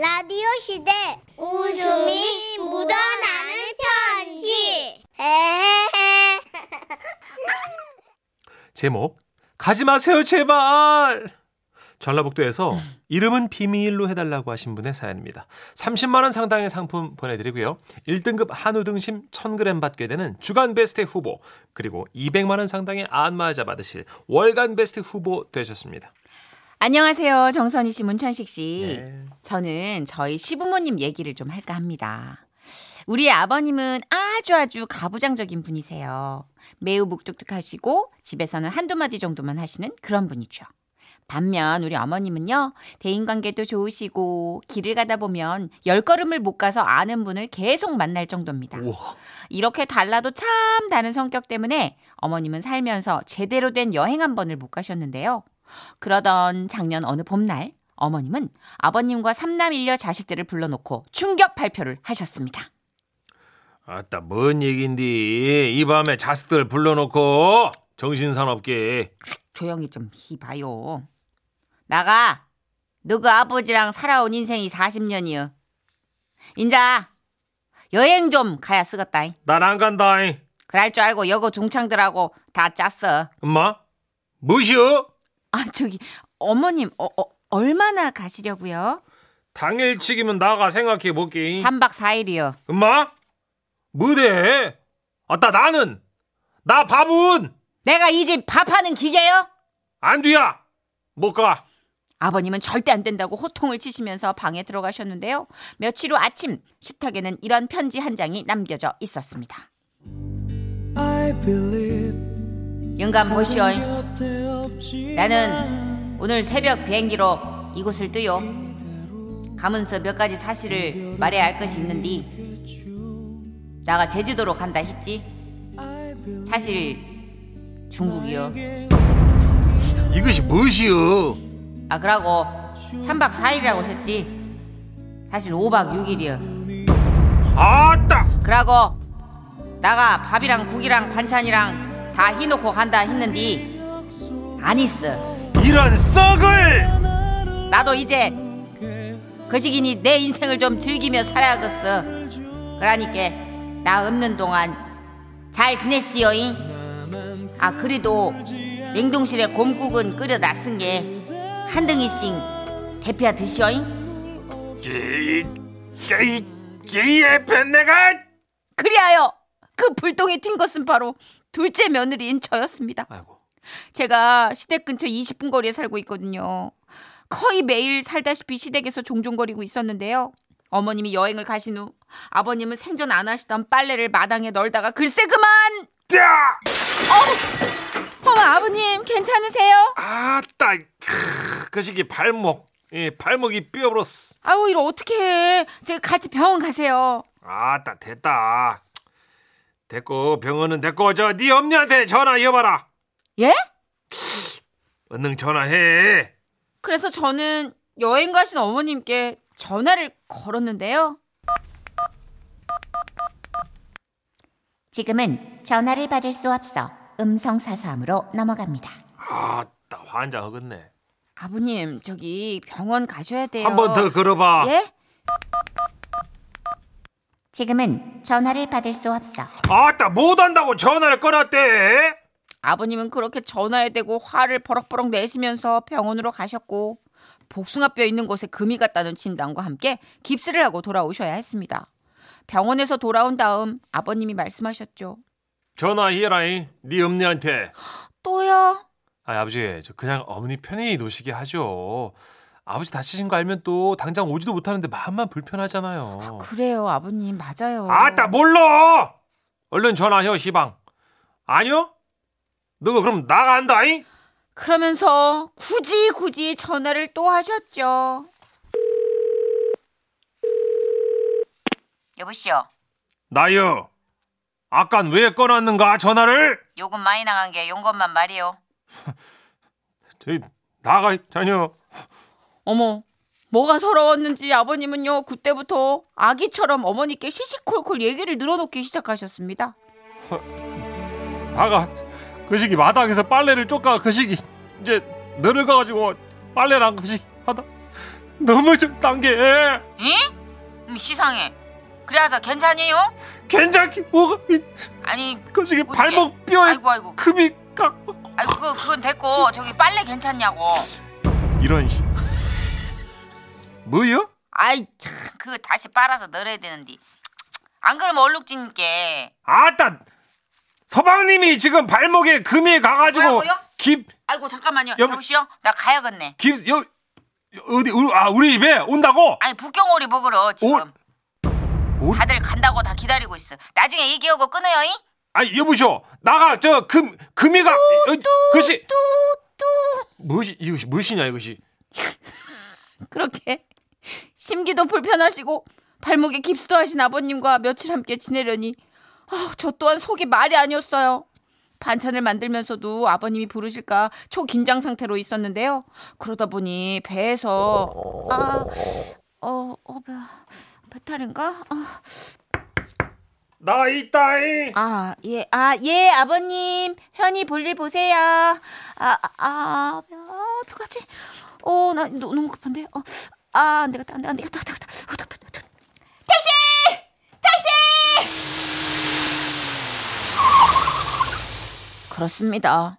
라디오 시대 웃음이 묻어나는 편지 에헤헤 제목 가지 마세요 제발 전라북도에서 이름은 비밀로 해달라고 하신 분의 사연입니다. 30만 원 상당의 상품 보내드리고요. 1등급 한우 등심 1000g 받게 되는 주간 베스트 후보 그리고 200만 원 상당의 안마자 받으실 월간 베스트 후보 되셨습니다. 안녕하세요. 정선희 씨, 문천식 씨. 네. 저는 저희 시부모님 얘기를 좀 할까 합니다. 우리 아버님은 아주 아주 가부장적인 분이세요. 매우 묵뚝뚝하시고 집에서는 한두 마디 정도만 하시는 그런 분이죠. 반면 우리 어머님은요, 대인관계도 좋으시고 길을 가다 보면 열 걸음을 못 가서 아는 분을 계속 만날 정도입니다. 우와. 이렇게 달라도 참 다른 성격 때문에 어머님은 살면서 제대로 된 여행 한 번을 못 가셨는데요. 그러던 작년 어느 봄날 어머님은 아버님과 삼남 일녀 자식들을 불러놓고 충격 발표를 하셨습니다. 아따 뭔 얘긴디 이 밤에 자식들 불러놓고 정신사납게 조용히 좀 해봐요. 나가. 너그 아버지랑 살아온 인생이 40년이여. 인자 여행 좀 가야 쓰겄다. 난안 간다잉 그럴 줄 알고 여고 동창들하고 다 짰어. 엄마 무시여 아 저기 어머님 어, 어, 얼마나 가시려고요? 당일치기면 나가 생각해 볼게 3박 4일이요. 엄마 뭐대 아따 나는 나 밥은 내가 이 집 밥하는 기계요? 안 돼야 못 가 아버님은 절대 안 된다고 호통을 치시면서 방에 들어가셨는데요. 며칠 후 아침 식탁에는 이런 편지 한 장이 남겨져 있었습니다. 영감 보시오. 나는 오늘 새벽 비행기로 이곳을 뜨요. 가면서 몇 가지 사실을 말해야 할 것이 있는디 나가 제주도로 간다 했지. 사실 중국이요. 이것이 무엇이여 아 그러고 3박 4일이라고 했지. 사실 5박 6일이요. 아따 그러고 나가 밥이랑 국이랑 반찬이랑 다 해놓고 간다 했는디 안 있어. 이런 썩을 나도 이제 그 시기니 내 인생을 좀 즐기며 살아야겠어. 그러니까 나 없는 동안 잘 지냈시오잉? 아 그래도 냉동실에 곰국은 끓여놨은 게한 덩이씩 대피아 드시오잉? 이에 뱃내가 그리하여 그 불똥에 튄 것은 바로 둘째 며느리인 저였습니다. 아이고 제가 시댁 근처 20분 거리에 살고 있거든요. 거의 매일 살다시피 시댁에서 종종 거리고 있었는데요. 어머님이 여행을 가신 후 아버님은 생전 안 하시던 빨래를 마당에 널다가 글쎄 그만! 짜 어머 아버님 괜찮으세요? 아따 크, 그 시기 발목 이 발목이 삐어버렸어 아우 이거 어떻게 해? 제가 같이 병원 가세요. 아따 됐다 됐고 병원은 됐고 저 네 엄니한테 전화해봐라 예? 얼른 전화해 그래서 저는 여행 가신 어머님께 전화를 걸었는데요. 지금은 전화를 받을 수 없어 음성 사서함으로 넘어갑니다. 아따 환장하겠네 아버님, 저기 병원 가셔야 돼요. 한 번 더 걸어봐 예? 지금은 전화를 받을 수 없어 아따 못한다고 전화를 끊었대 아버님은 그렇게 전화에 대고 화를 버럭버럭 내시면서 병원으로 가셨고 복숭아뼈 있는 곳에 금이 갔다는 진단과 함께 깁스를 하고 돌아오셔야 했습니다. 병원에서 돌아온 다음 아버님이 말씀하셨죠. 전화해라잉 네 엄니한테 또요? 아 아버지 저 그냥 어머니 편히 노시게 하죠 아버지 다치신 거 알면 또 당장 오지도 못하는데 마음만 불편하잖아요 그래요, 아버님 맞아요. 아따 몰라 얼른 전화해 시방 아니요 너 그럼 나간다잉 그러면서 굳이 굳이 전화를 또 하셨죠. 여보시오. 나요 아깐 왜 꺼놨는가 전화를 요금 많이 나간 게 용것만 말이요. 저기 나가 자녀 어머, 뭐가 서러웠는지 아버님은요 그때부터 아기처럼 어머니께 시시콜콜 얘기를 늘어놓기 시작하셨습니다. 나가 그 시기 마당에서 빨래를 쫓가 그 시기 이제 너를 가가지고 빨래를 한 것이 하다 넘어졌단 게 에? 음, 시상해. 그래서 괜찮아요? 괜찮기 뭐가 이 아니, 깜짝이 어떻게? 발목 뼈에 아이고 아이고. 금이 까 아이고 그거 그건 됐고 저기 빨래 괜찮냐고. 이런 씨 뭐요? 아이 참 그거 다시 빨아서 널어야 되는데. 안 그러면 얼룩지니까. 아따 서방님이 지금 발목에 금이 가가지고 뭐라고요? 깁 아이고 잠깐만요. 여보- 여보시오. 나 가야겠네. 깁, 여, 어디, 우리, 아, 우리 집에 온다고? 아니 북경오리 먹으러 지금. 올? 다들 간다고 다 기다리고 있어. 나중에 얘기하고 끊어요. 잉? 아니, 여보시오. 나가, 저, 금, 금이가, 어, 그것이. 무엇이, 이것이, 무엇이냐, 이것이. 그렇게 심기도 불편하시고 발목에 깁스도 하신 아버님과 며칠 함께 지내려니 아, 저 또한 속이 말이 아니었어요. 반찬을 만들면서도 아버님이 부르실까 초긴장 상태로 있었는데요. 그러다 보니 배에서 아, 어, 어, 배, 배탈인가? 아, 나 있다잉. 아, 예, 아, 예, 아버님. 현이 볼일 보세요. 아, 아, 아, 배, 아 어떡하지? 어, 나 너, 너무 급한데? 어, 아, 안 되겠다, 안 돼, 안 되겠다, 안되겠다. 어, 더, 더, 더, 더. 택시! 택시! 그렇습니다.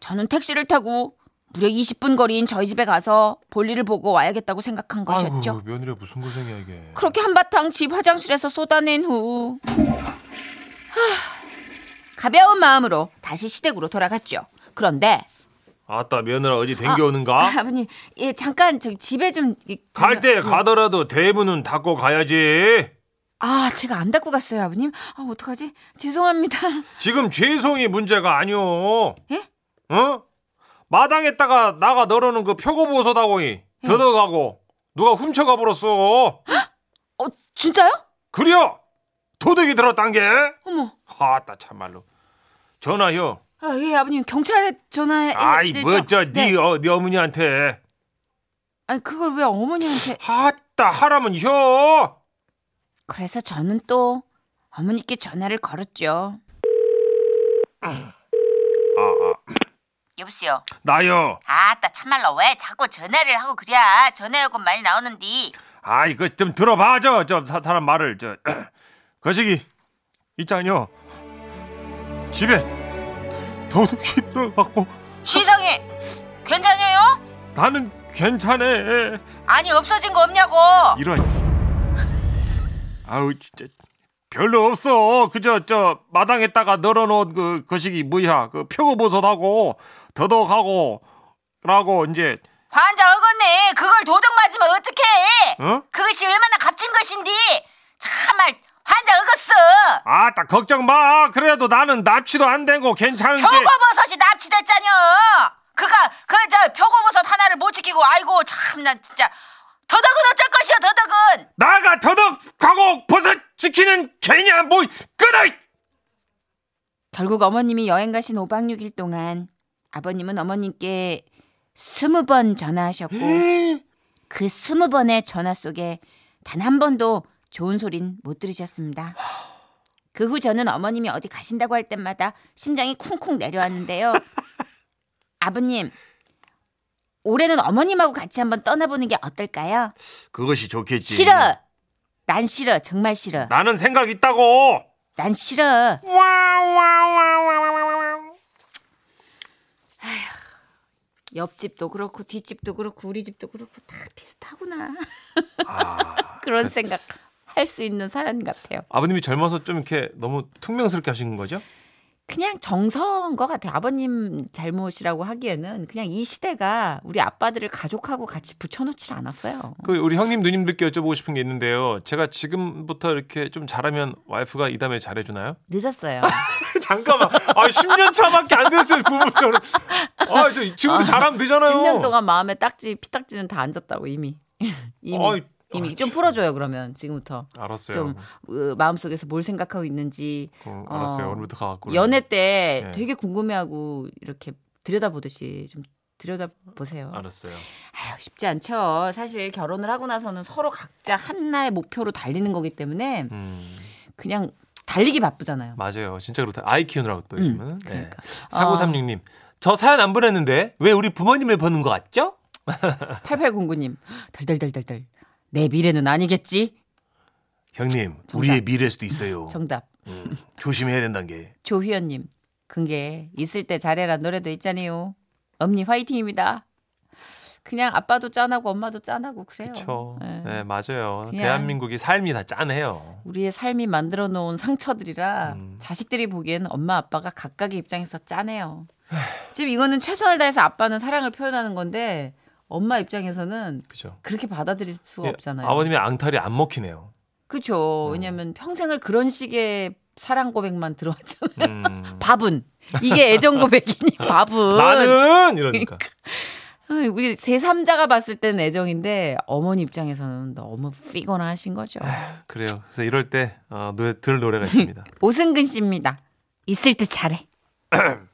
저는 택시를 타고 무려 20분 거리인 저희 집에 가서 볼일을 보고 와야겠다고 생각한 것이었죠. 아이고, 며느리 무슨 고생이야, 이게. 그렇게 한바탕 집 화장실에서 쏟아낸 후 하, 가벼운 마음으로 다시 시댁으로 돌아갔죠. 그런데 아따, 며느라 어디 댕겨오는가? 아, 아버님, 예 잠깐 저기 집에 좀 이- 갈때 예. 가더라도 대문은 닫고 가야지. 아 제가 안 닫고 갔어요, 아버님. 아 어떡하지? 죄송합니다. 지금 죄송이 문제가 아니오. 예? 어? 마당에다가 나가 널어놓은 그 표고버섯하고 예. 더덕하고 누가 훔쳐가 버렸어. 어 진짜요? 그려 도둑이 들었단 게. 어머. 아따 참말로. 전화요. 아, 예 아버님 경찰에 전화해. 아이 네, 뭐저네 네. 어, 네 어머니한테. 아니 그걸 왜 어머니한테? 아따 하라면 혀. 그래서 저는 또 어머니께 전화를 걸었죠. 아, 아 여보세요. 나요. 아따 참말로 왜 자꾸 전화를 하고 그래? 전화 요금 많이 나오는데. 아이 그좀 들어봐 저저 사람 말을 저 거시기 있잖요. 집에 도둑이 들어갔고 시상해. 괜찮아요? 나는 괜찮아. 아니 없어진 거 없냐고. 이런. 아우 진짜 별로 없어. 그저 저 마당에다가 널어놓은 그 거시기 뭐야 그 표고버섯하고 더덕하고 라고 이제 환자 어겄네. 그걸 도둑 맞으면 어떡해. 어? 그것이 얼마나 값진 것인데. 참말 환자 어겄어. 아따 걱정 마. 그래도 나는 납치도 안 되고 괜찮은 게. 표고버섯이 납치됐잖여. 그가 그 저 표고버섯 하나를 못 지키고 아이고 참나 진짜 더덕은 어쩔 것이여 더덕은. 나가 더덕하고 버섯 지키는 개냐 뭐 끊어. 결국 어머님이 여행 가신 5박 6일 동안 아버님은 어머님께 스무 번 전화하셨고 그 스무 번의 전화 속에 단 한 번도 좋은 소린 못 들으셨습니다. 그 후 저는 어머님이 어디 가신다고 할 때마다 심장이 쿵쿵 내려왔는데요. 아버님, 올해는 어머님하고 같이 한번 떠나보는 게 어떨까요? 그것이 좋겠지. 싫어! 난 싫어. 정말 싫어. 나는 생각 있다고. 난 싫어. 와와와와와와. 옆집도 그렇고 뒷집도 그렇고 우리 집도 그렇고 다 비슷하구나. 아, 그런 생각 할 수 있는 사연 같아요. 아버님이 젊어서 좀 이렇게 너무 퉁명스럽게 하신 거죠? 그냥 정서인 것 같아요. 아버님 잘못이라고 하기에는 그냥 이 시대가 우리 아빠들을 가족하고 같이 붙여놓질 않았어요. 그 우리 형님 누님들께 여쭤보고 싶은 게 있는데요. 제가 지금부터 이렇게 좀 잘하면 와이프가 이 다음에 잘해주나요? 늦었어요. 잠깐만. 아 10년 차밖에 안 됐어요 부부처럼. 아 저 지금도 잘하면 되잖아요. 10년 동안 마음에 딱지 피딱지는 다 앉았다고 이미. 이미 어이, 이미 아, 좀 풀어줘요 그러면 지금부터 알았어요. 좀 어, 마음속에서 뭘 생각하고 있는지 어, 알았어요. 어, 오늘부터 가갖고. 연애 때 네. 되게 궁금해하고 이렇게 들여다보듯이 좀 들여다보세요. 알았어요. 아유, 쉽지 않죠. 사실 결혼을 하고 나서는 서로 각자 하나의 목표로 달리는 거기 때문에 음 그냥 달리기 바쁘잖아요. 맞아요. 진짜 그렇다. 아이 키우느라고 또 요즘은. 네. 그러니까. 4936님. 저 사연 안 보냈는데 왜 우리 부모님을 보는 것 같죠? 8809님, 덜덜덜덜덜. 내 미래는 아니겠지? 형님, 정답. 우리의 미래일 수도 있어요. 정답. 음, 조심해야 된다는 게. 조휘연님, 그게 있을 때 잘해란 노래도 있잖아요. 엄니 화이팅입니다. 그냥 아빠도 짠하고 엄마도 짠하고 그래요. 그렇죠. 예. 네, 맞아요. 대한민국이 삶이 다 짠해요. 우리의 삶이 만들어 놓은 상처들이라 음. 자식들이 보기엔 엄마 아빠가 각각의 입장에서 짠해요. 지금 이거는 최선을 다해서 아빠는 사랑을 표현하는 건데 엄마 입장에서는 그죠. 그렇게 받아들일 수가 예, 없잖아요. 아버님의 앙탈이 안 먹히네요. 그렇죠. 음. 왜냐하면 평생을 그런 식의 사랑 고백만 들어왔잖아요. 음. 밥은 이게 애정 고백이니 밥은 나는 이러니까. 아이, 우리 제3자가 봤을 때는 애정인데 어머니 입장에서는 너무 피곤 하신 거죠. 그래요. 그래서 이럴 때 어, 노래, 들 노래가 있습니다. 오승근 씨입니다. 있을 때 잘해.